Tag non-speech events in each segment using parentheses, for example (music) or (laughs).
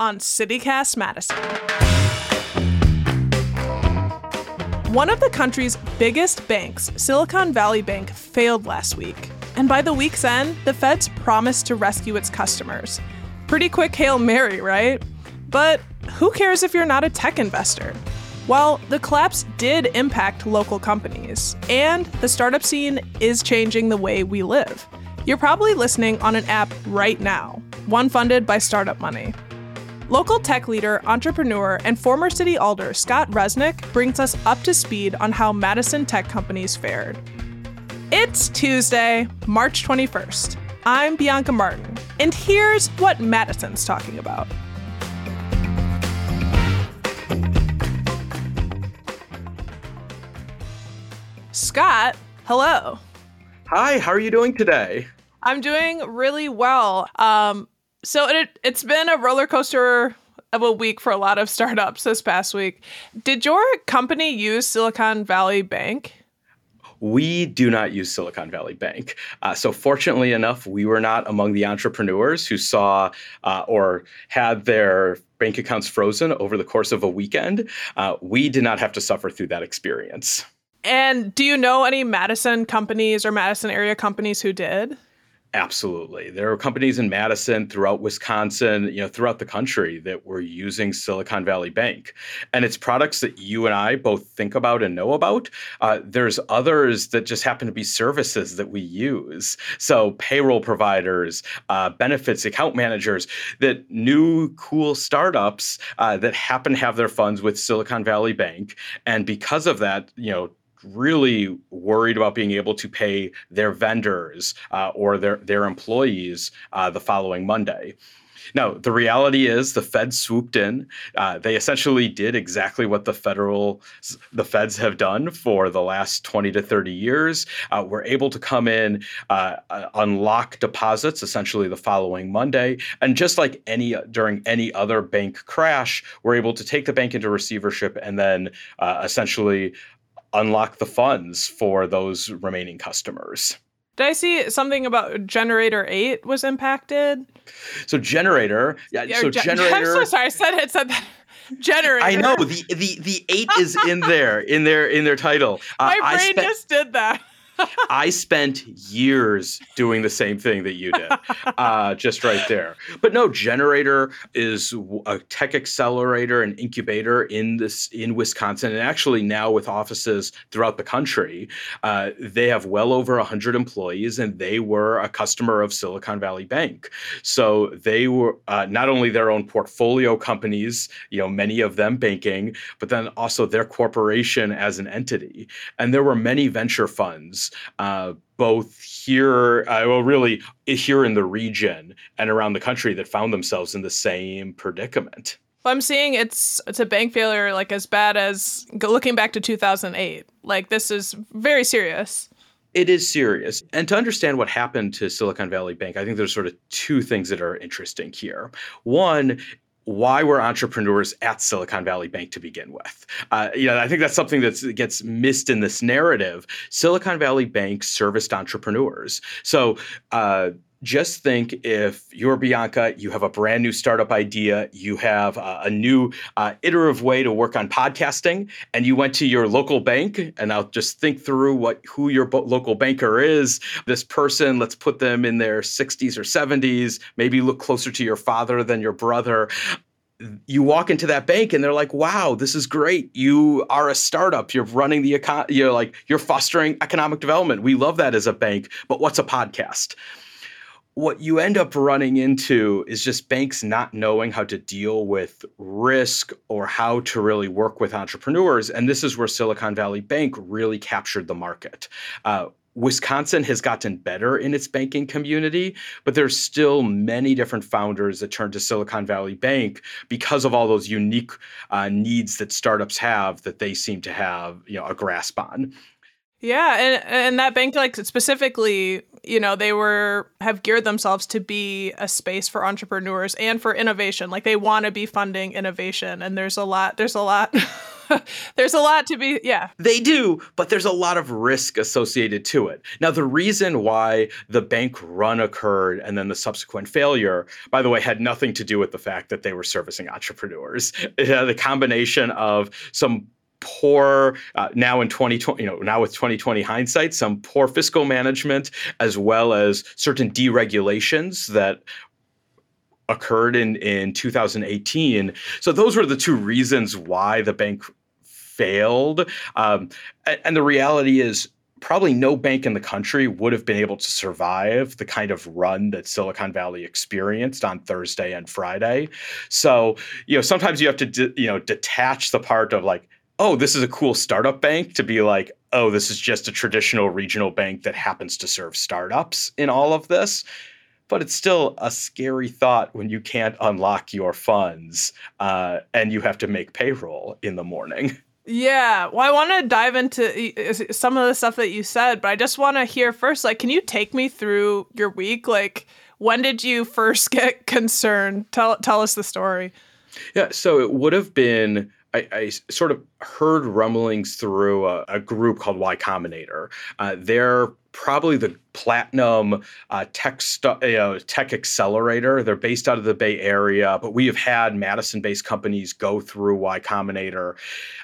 on CityCast Madison. One of the country's biggest banks, Silicon Valley Bank, failed last week. And by the week's end, the feds promised to rescue its customers. Pretty quick Hail Mary, right? But who cares if you're not a tech investor? Well, the collapse did impact local companies, and the startup scene is changing the way we live. You're probably listening on an app right now, one funded by Startup Money. Local tech leader, entrepreneur, and former city alder Scott Resnick brings us up to speed on how Madison tech companies fared. It's Tuesday, March 21st. I'm Bianca Martin, and here's what Madison's talking about. Scott, hello. Hi, how are you doing today? I'm doing really well. Um, so it it's been a roller coaster of a week for a lot of startups this past week. Did your company use Silicon Valley Bank? We do not use Silicon Valley Bank. Uh, so, fortunately enough, we were not among the entrepreneurs who saw uh, or had their bank accounts frozen over the course of a weekend. Uh, we did not have to suffer through that experience. And do you know any Madison companies or Madison area companies who did? Absolutely. There are companies in Madison, throughout Wisconsin, you know, throughout the country that were using Silicon Valley Bank. And it's products that you and I both think about and know about. Uh, there's others that just happen to be services that we use. So payroll providers, uh, benefits, account managers, that new cool startups uh, that happen to have their funds with Silicon Valley Bank. And because of that, you know, really worried about being able to pay their vendors uh, or their their employees uh, the following Monday. Now, the reality is the Fed swooped in. Uh, they essentially did exactly what the federal, the Feds have done for the last 20 to 30 years. Uh, we're able to come in, uh, uh unlock deposits essentially the following Monday. And just like any during any other bank crash, we're able to take the bank into receivership and then uh, essentially unlock the funds for those remaining customers. Did I see something about Generator 8 was impacted? So gener8tor, yeah, so ge- gener8tor (laughs) I'm so sorry, I said it said that. (laughs) gener8tor. I know the the the 8 is in there in their in their title. (laughs) Uh, My brain spent, just did that. I spent years doing the same thing that you did, uh, just right there. But no, gener8tor is a tech accelerator and incubator in this in Wisconsin, and actually now with offices throughout the country. Uh, they have well over hundred employees, and they were a customer of Silicon Valley Bank. So they were uh, not only their own portfolio companies, you know, many of them banking, but then also their corporation as an entity. And there were many venture funds uh, both here, uh, well, really here in the region and around the country that found themselves in the same predicament. Well, I'm seeing it's it's a bank failure like as bad as looking back to 2008. Like this is very serious. It is serious. And to understand what happened to Silicon Valley Bank, I think there's sort of two things that are interesting here. One why were entrepreneurs at Silicon Valley Bank to begin with? Uh, you know, I think that's something that gets missed in this narrative. Silicon Valley Bank serviced entrepreneurs. So, uh, just think if you're Bianca, you have a brand new startup idea, you have a new uh, iterative way to work on podcasting, and you went to your local bank, and I'll just think through what who your bo- local banker is. This person, let's put them in their 60s or 70s, maybe look closer to your father than your brother you walk into that bank and they're like, "Wow, this is great. You are a startup. You're running the econ. You're like you're fostering economic development. We love that as a bank. But what's a podcast?" What you end up running into is just banks not knowing how to deal with risk or how to really work with entrepreneurs. And this is where Silicon Valley Bank really captured the market. Uh, Wisconsin has gotten better in its banking community, but there's still many different founders that turn to Silicon Valley Bank because of all those unique uh, needs that startups have that they seem to have, you know, a grasp on. Yeah, and and that bank like specifically, you know, they were have geared themselves to be a space for entrepreneurs and for innovation. Like they want to be funding innovation and there's a lot there's a lot (laughs) there's a lot to be, yeah. They do, but there's a lot of risk associated to it. Now, the reason why the bank run occurred and then the subsequent failure, by the way, had nothing to do with the fact that they were servicing entrepreneurs. It had a combination of some poor uh, now in 2020 you know now with 2020 hindsight some poor fiscal management as well as certain deregulations that occurred in in 2018 so those were the two reasons why the bank failed um, and the reality is probably no bank in the country would have been able to survive the kind of run that Silicon Valley experienced on Thursday and Friday. So, you know, sometimes you have to, de- you know, detach the part of like, oh, this is a cool startup bank to be like, oh, this is just a traditional regional bank that happens to serve startups in all of this. But it's still a scary thought when you can't unlock your funds uh, and you have to make payroll in the morning. Yeah, well, I want to dive into some of the stuff that you said, but I just want to hear first. Like, can you take me through your week? Like, when did you first (laughs) get concerned? Tell tell us the story. Yeah, so it would have been I, I, sort of heard rumblings through a, a group called Y Combinator. Uh, they're probably the platinum uh, tech stu- know, tech accelerator. They're based out of the Bay Area, but we have had Madison-based companies go through Y Combinator.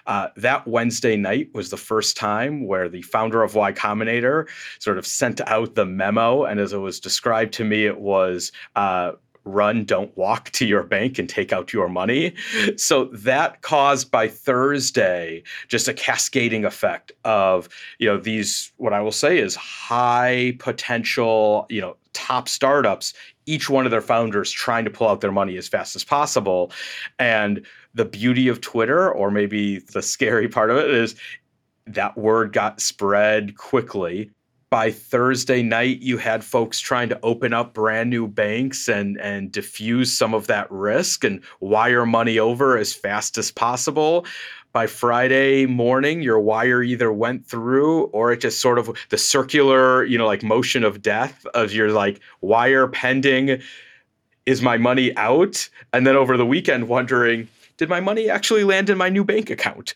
Uh, that Wednesday night was the first time where the founder of Y Combinator sort of sent out the memo, and as it was described to me, it was uh, run, don't walk to your bank and take out your money. So that caused by Thursday just a cascading effect of, you know, these, what I will say is high potential, you know, top startups, each one of their founders trying to pull out their money as fast as possible. And the beauty of Twitter, or maybe the scary part of it, is that word got spread quickly by Thursday night, you had folks trying to open up brand new banks and and diffuse some of that risk and wire money over as fast as possible. By Friday morning, your wire either went through or it just sort of the circular, you know, like motion of death of your like wire pending. Is my money out? And then over the weekend, wondering, did my money actually land in my new bank account?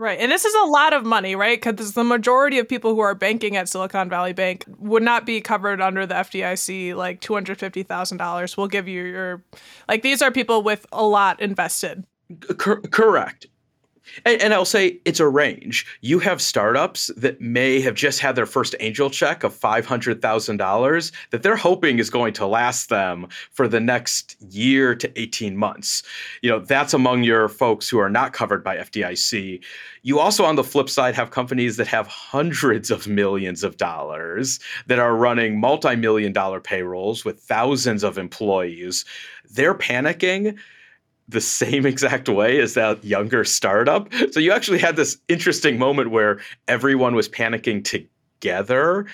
Right. And this is a lot of money, right? Because the majority of people who are banking at Silicon Valley Bank would not be covered under the FDIC. Like $250,000 will give you your, like, these are people with a lot invested. Cor- correct. And, and, I'll say it's a range. You have startups that may have just had their first angel check of $500,000 that they're hoping is going to last them for the next year to 18 months. You know, that's among your folks who are not covered by FDIC. You also, on the flip side, have companies that have hundreds of millions of dollars that are running multi million dollar payrolls with thousands of employees. They're panicking the same exact way as that younger startup. So you actually had this interesting moment where everyone was panicking together,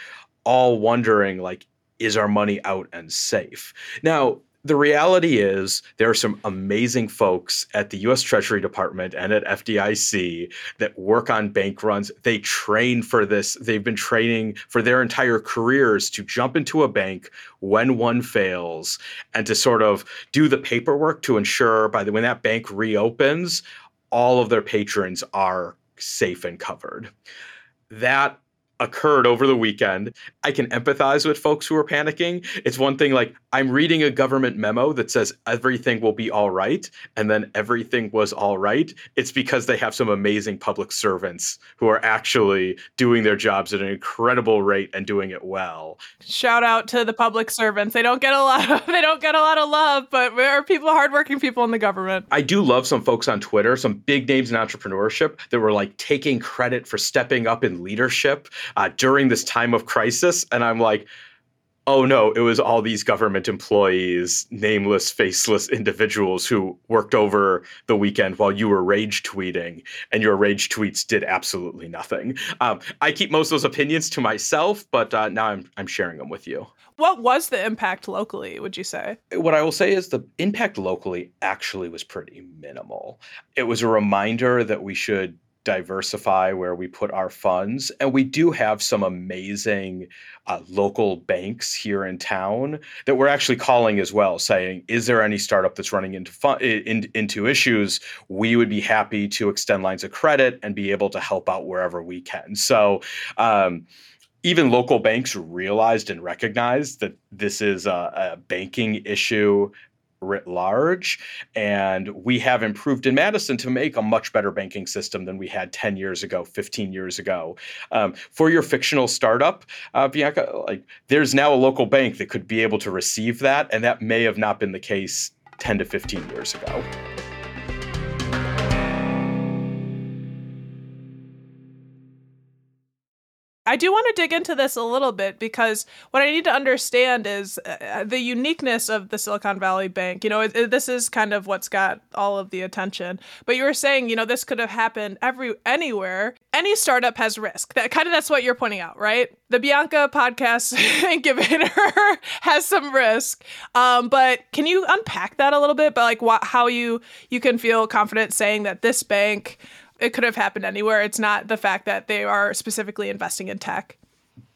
all wondering like is our money out and safe? Now, the reality is there are some amazing folks at the US Treasury Department and at FDIC that work on bank runs. They train for this. They've been training for their entire careers to jump into a bank when one fails and to sort of do the paperwork to ensure by the when that bank reopens, all of their patrons are safe and covered. That occurred over the weekend. I can empathize with folks who are panicking. It's one thing like I'm reading a government memo that says everything will be all right, and then everything was all right. It's because they have some amazing public servants who are actually doing their jobs at an incredible rate and doing it well. Shout out to the public servants. They don't get a lot of (laughs) they don't get a lot of love, but there are people hardworking people in the government. I do love some folks on Twitter, some big names in entrepreneurship that were like taking credit for stepping up in leadership uh, during this time of crisis. And I'm like, oh no, it was all these government employees, nameless, faceless individuals who worked over the weekend while you were rage tweeting, and your rage tweets did absolutely nothing. Um, I keep most of those opinions to myself, but uh, now I'm, I'm sharing them with you. What was the impact locally, would you say? What I will say is the impact locally actually was pretty minimal. It was a reminder that we should diversify where we put our funds. And we do have some amazing uh, local banks here in town that we're actually calling as well, saying, is there any startup that's running into in, into issues? We would be happy to extend lines of credit and be able to help out wherever we can. So, um, even local banks realized and recognized that this is a, a banking issue writ large. And we have improved in Madison to make a much better banking system than we had 10 years ago, 15 years ago. Um, for your fictional startup, uh, Bianca, like there's now a local bank that could be able to receive that. And that may have not been the case 10 to 15 years ago. I do want to dig into this a little bit because what I need to understand is uh, the uniqueness of the Silicon Valley Bank. You know, it, it, this is kind of what's got all of the attention. But you were saying, you know, this could have happened every anywhere. Any startup has risk. That kind of that's what you're pointing out, right? The Bianca podcast (laughs) incubator (laughs) has some risk. Um, but can you unpack that a little bit? But like, what, how you you can feel confident saying that this bank it could have happened anywhere. It's not the fact that they are specifically investing in tech.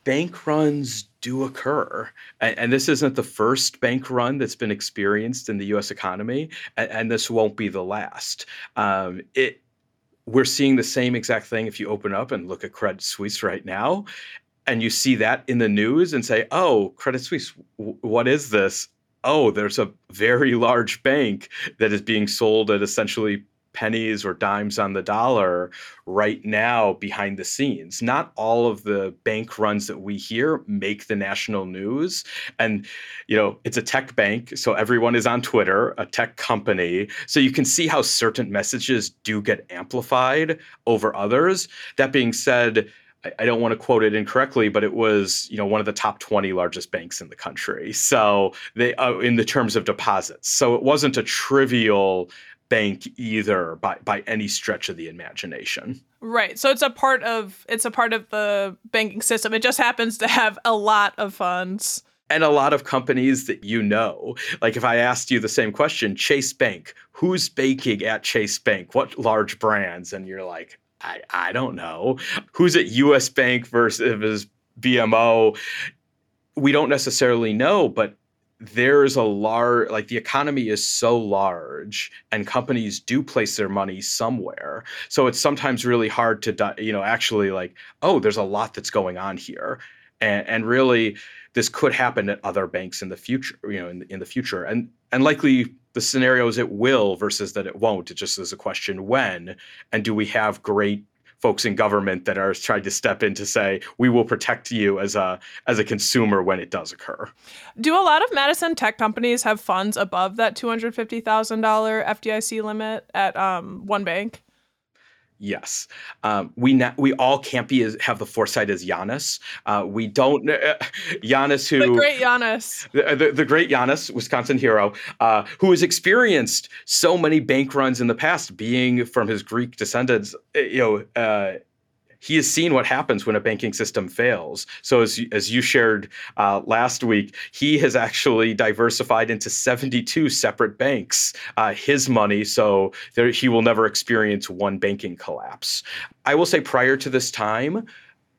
Bank runs do occur. And, and, this isn't the first bank run that's been experienced in the US economy, and, and this won't be the last. Um, it, we're seeing the same exact thing if you open up and look at Credit Suisse right now, and you see that in the news and say, oh, Credit Suisse, w- what is this? Oh, there's a very large bank that is being sold at essentially pennies or dimes on the dollar right now behind the scenes. Not all of the bank runs that we hear make the national news. And, you know, it's a tech bank, so everyone is on Twitter, a tech company. So you can see how certain messages do get amplified over others. That being said, I don't want to quote it incorrectly, but it was you know one of the top 20 largest banks in the country. So they uh, in the terms of deposits. So it wasn't a trivial bank either by by any stretch of the imagination. Right. So it's a part of it's a part of the banking system. It just happens to have a lot of funds and a lot of companies that you know. Like if I asked you the same question, Chase Bank, who's banking at Chase Bank? What large brands? And you're like, I, I don't know. Who's at US Bank versus BMO? We don't necessarily know, but there's a large like the economy is so large and companies do place their money somewhere. So it's sometimes really hard to you know actually like oh there's a lot that's going on here. And and really this could happen at other banks in the future you know in, in the future. And and likely the scenarios it will versus that it won't. It just is a question when and do we have great folks in government that are trying to step in to say we will protect you as a as a consumer when it does occur. Do a lot of Madison tech companies have funds above that two hundred fifty thousand dollar FDIC limit at um, one bank? Yes, um, we na- we all can't be as, have the foresight as Giannis. Uh, we don't. Uh, Giannis, who the great Giannis, the, the, the great Giannis, Wisconsin hero, uh, who has experienced so many bank runs in the past, being from his Greek descendants. Uh, you know uh, he has seen what happens when a banking system fails. So as as you shared uh, last week, he has actually diversified into 72 separate banks. Uh, his money, so there, he will never experience one banking collapse. I will say, prior to this time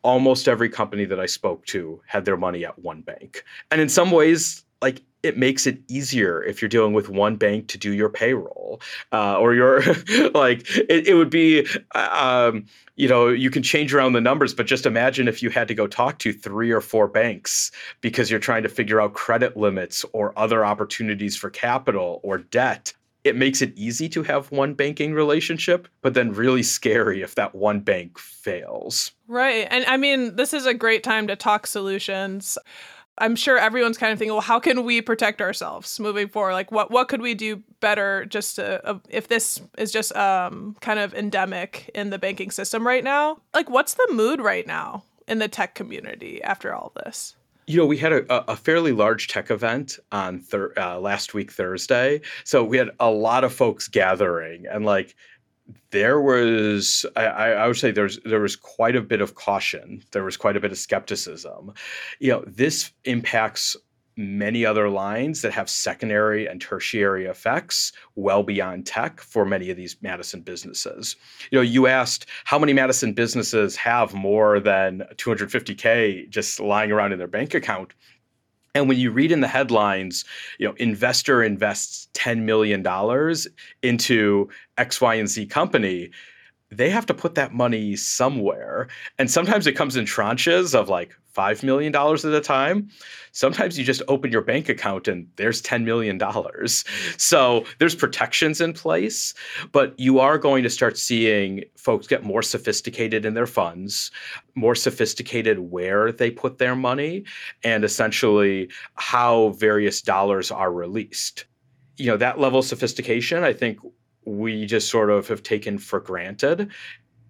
almost every company that I spoke to had their money at one bank. And in some ways, like it makes it easier if you're dealing with one bank to do your payroll uh, or your (laughs) like it, it would be uh, um, you know you can change around the numbers but just imagine if you had to go talk to three or four banks because you're trying to figure out credit limits or other opportunities for capital or debt it makes it easy to have one banking relationship, but then really scary if that one bank fails. Right. And I mean, this is a great time to talk solutions. I'm sure everyone's kind of thinking, well, how can we protect ourselves moving forward? Like, what what could we do better just to uh, if this is just um kind of endemic in the banking system right now? Like, what's the mood right now in the tech community after all this? You know, we had a, a fairly large tech event on thir- uh, last week Thursday, so we had a lot of folks gathering, and like there was I, I would say there's there was quite a bit of caution there was quite a bit of skepticism you know this impacts many other lines that have secondary and tertiary effects well beyond tech for many of these Madison businesses. You know, you asked how many Madison businesses have more than 250K just lying around in their bank account. And when you read in the headlines, you know, investor invests $10 million into X, Y, and Z company, they have to put that money somewhere. And sometimes it comes in tranches of like $5 million at a time. Sometimes you just open your bank account and there's $10 million. So there's protections in place, but you are going to start seeing folks get more sophisticated in their funds, more sophisticated where they put their money, and essentially how various dollars are released. You know, that level of sophistication, I think we just sort of have taken for granted.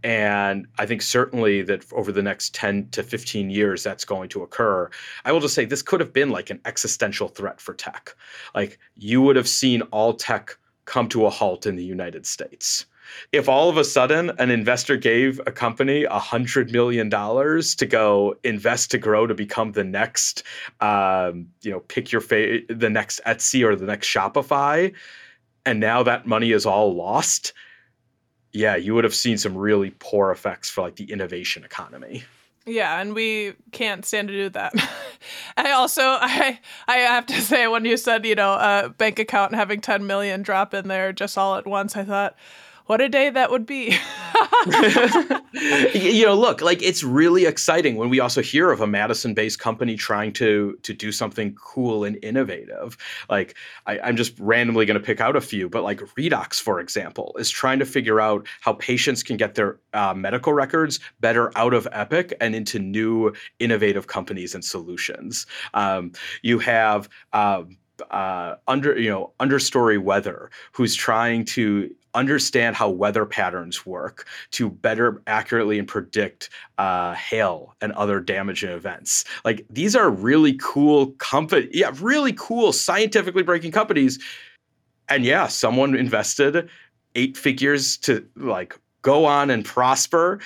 And I think certainly that over the next 10 to 15 years, that's going to occur. I will just say this could have been like an existential threat for tech. Like you would have seen all tech come to a halt in the United States. If all of a sudden an investor gave a company a hundred million dollars to go invest to grow to become the next, um, you know, pick your fa- the next Etsy or the next Shopify, and now that money is all lost, yeah, you would have seen some really poor effects for like the innovation economy. Yeah, and we can't stand to do that. (laughs) I also (laughs) I I have to say when you said, you know, a bank account having 10 million drop in there just all at once, I thought, what a day that would be. (laughs) you know, look, like it's really exciting when we also hear of a Madison-based company trying to to do something cool and innovative. Like I, am just randomly going to pick out a few, but like Redox, for example, is trying to figure out how patients can get their uh, medical records better out of Epic and into new innovative companies and solutions. Um, you have. Uh, uh, under you know understory weather who's trying to understand how weather patterns work to better accurately and predict uh, hail and other damaging events. Like these are really cool company, yeah, really cool scientifically breaking companies. And yeah, someone invested eight figures to like go on and prosper.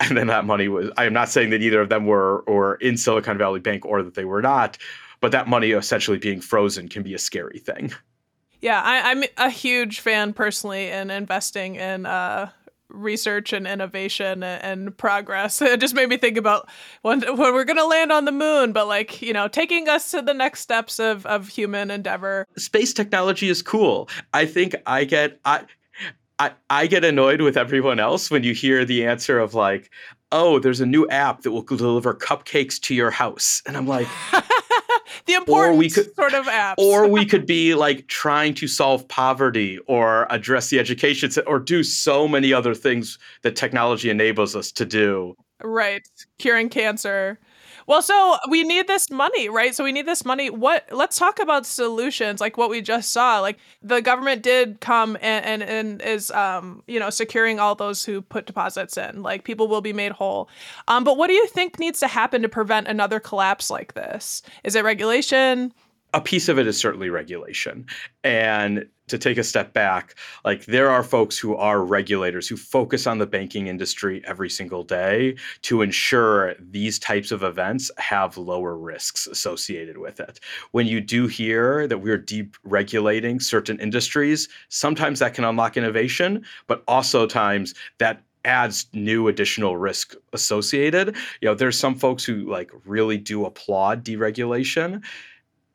And then that money was, I am not saying that either of them were or in Silicon Valley Bank or that they were not, but that money essentially being frozen can be a scary thing. Yeah, I, am a huge fan personally in investing in uh, research and innovation and progress. (laughs) It just made me think about when, when we're going to land on the moon, but like, you know, taking us to the next steps of, of human endeavor. Space technology is cool. I think I get, I, I, I get annoyed with everyone else when you hear the answer of like, oh, there's a new app that will deliver cupcakes to your house. And I'm like, (laughs) the important or we could, sort of apps. or we could be like trying to solve poverty or address the education or do so many other things that technology enables us to do. Right. Curing cancer. Well, so we need this money, right? So we need this money. What? Let's talk about solutions, like what we just saw. Like the government did come and and, and is um you know securing all those who put deposits in. Like people will be made whole. Um, but what do you think needs to happen to prevent another collapse like this? Is it regulation? a piece of it is certainly regulation. And to take a step back, like there are folks who are regulators who focus on the banking industry every single day to ensure these types of events have lower risks associated with it. When you do hear that we're deregulating certain industries, sometimes that can unlock innovation, but also times that adds new additional risk associated. You know, there's some folks who like really do applaud deregulation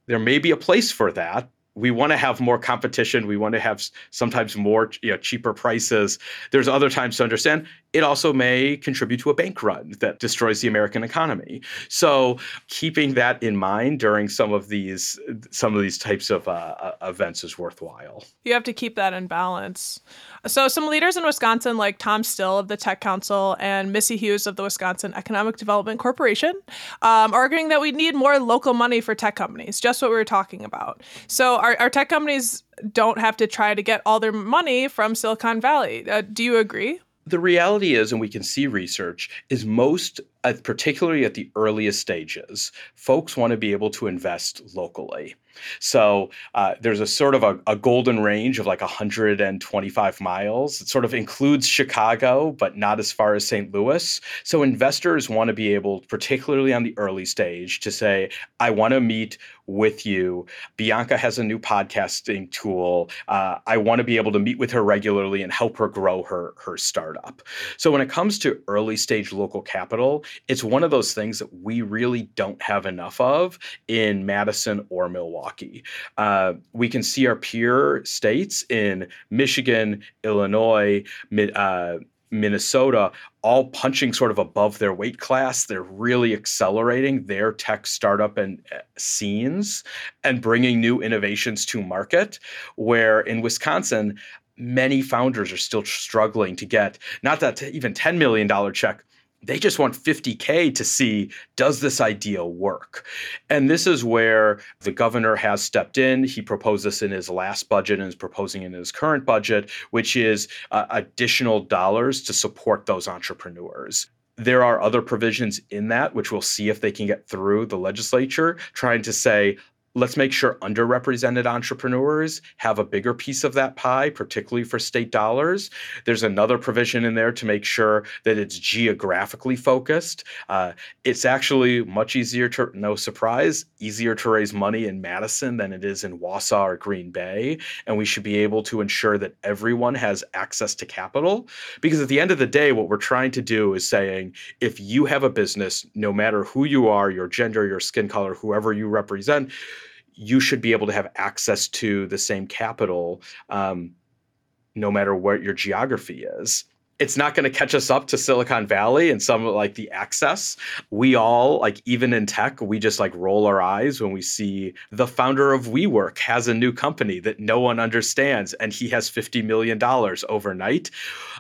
there may be a place for that. We want to have more competition. We want to have sometimes more you know, cheaper prices. There's other times to understand it also may contribute to a bank run that destroys the American economy. So keeping that in mind during some of these some of these types of uh, uh, events is worthwhile. You have to keep that in balance. So some leaders in Wisconsin, like Tom Still of the Tech Council and Missy Hughes of the Wisconsin Economic Development Corporation, um, arguing that we need more local money for tech companies. Just what we were talking about. So our, our tech companies don't have to try to get all their money from Silicon Valley. Uh, do you agree? The reality is, and we can see research, is most uh, particularly at the earliest stages, folks want to be able to invest locally. So uh, there's a sort of a, a, golden range of like 125 miles. It sort of includes Chicago, but not as far as St. Louis. So investors want to be able, particularly on the early stage, to say, I want to meet with you. Bianca has a new podcasting tool. Uh, I want to be able to meet with her regularly and help her grow her her startup. So when it comes to early stage local capital, it's one of those things that we really don't have enough of in Madison or Milwaukee. Uh, we can see our peer states in Michigan, Illinois, uh, Minnesota all punching sort of above their weight class. They're really accelerating their tech startup and uh, scenes and bringing new innovations to market. Where in Wisconsin, many founders are still struggling to get not that even $10 million check, they just want 50K to see does this idea work? And this is where the governor has stepped in. He proposed this in his last budget and is proposing in his current budget, which is uh, additional dollars to support those entrepreneurs. There are other provisions in that, which we'll see if they can get through the legislature, trying to say, let's make sure underrepresented entrepreneurs have a bigger piece of that pie, particularly for state dollars. There's another provision in there to make sure that it's geographically focused. Uh, it's actually much easier to, no surprise, easier to raise money in Madison than it is in Wausau or Green Bay. And we should be able to ensure that everyone has access to capital. Because at the end of the day, what we're trying to do is saying if you have a business, no matter who you are, your gender, your skin color, whoever you represent, you should be able to have access to the same capital um, no matter what your geography is it's not going to catch us up to Silicon Valley and some like the access. We all like even in tech, we just like roll our eyes when we see the founder of WeWork has a new company that no one understands and he has 50 million dollars overnight.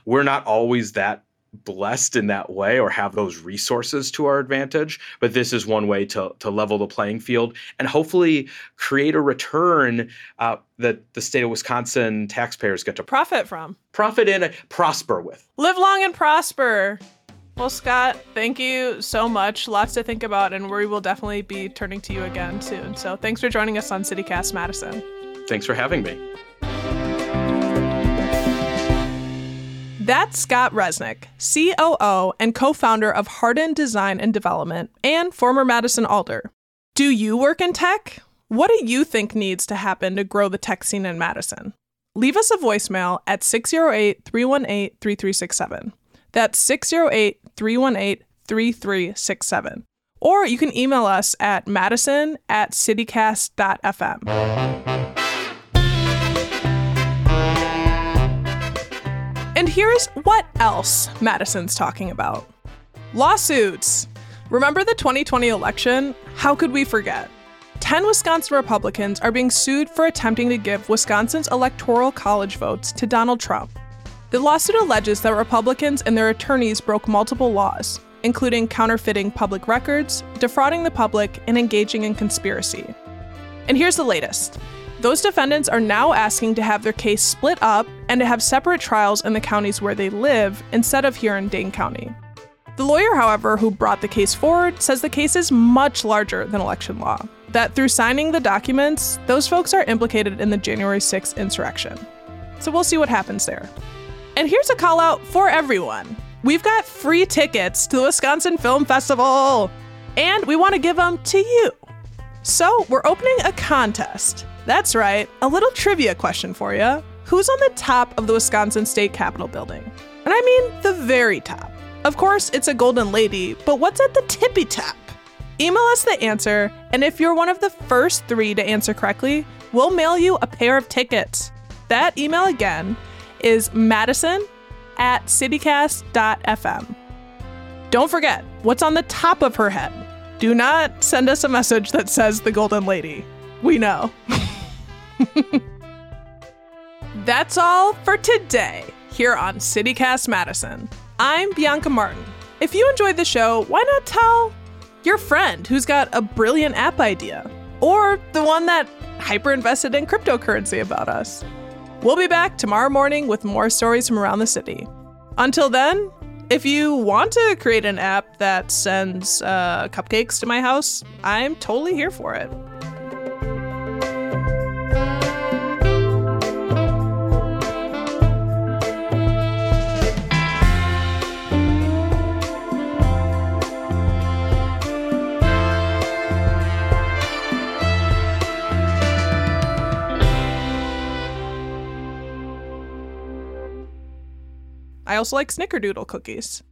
We're not always that blessed in that way or have those resources to our advantage but this is one way to, to level the playing field and hopefully create a return uh, that the state of wisconsin taxpayers get to profit from. profit in prosper with. Live long and prosper. Well scott thank you so much. Lots to think about and we will definitely be turning to you again soon. So thanks for joining us on citycast madison. Thanks for having me That's Scott Resnick, COO and co founder of Hardin Design and Development and former Madison Alder. Do you work in tech? What do you think needs to happen to grow the tech scene in Madison? Leave us a voicemail at 608 318 3367. That's 608 318 3367. Or you can email us at madison at citycast.fm. Here's what else Madison's talking about lawsuits. Remember the 2020 election? How could we forget? 10 Wisconsin Republicans are being sued for attempting to give Wisconsin's electoral college votes to Donald Trump. The lawsuit alleges that Republicans and their attorneys broke multiple laws, including counterfeiting public records, defrauding the public, and engaging in conspiracy. And here's the latest those defendants are now asking to have their case split up and to have separate trials in the counties where they live instead of here in Dane County. The lawyer, however, who brought the case forward says the case is much larger than election law, that through signing the documents, those folks are implicated in the January 6th insurrection. So we'll see what happens there. And here's a call out for everyone. We've got free tickets to the Wisconsin Film Festival, and we want to give them to you. So we're opening a contest. That's right, a little trivia question for you. Who's on the top of the Wisconsin State Capitol building? And I mean the very top. Of course, it's a golden lady, but what's at the tippy top? Email us the answer, and if you're one of the first three to answer correctly, we'll mail you a pair of tickets. That email again is madison at citycast.fm. Don't forget, what's on the top of her head? Do not send us a message that says the Golden Lady. We know. (laughs) (laughs) That's all for today here on CityCast Madison. I'm Bianca Martin. If you enjoyed the show, why not tell your friend who's got a brilliant app idea or the one that hyper invested in cryptocurrency about us? We'll be back tomorrow morning with more stories from around the city. Until then, If you want to create an app that sends uh, cupcakes to my house, I'm totally here for it. Also like snickerdoodle cookies.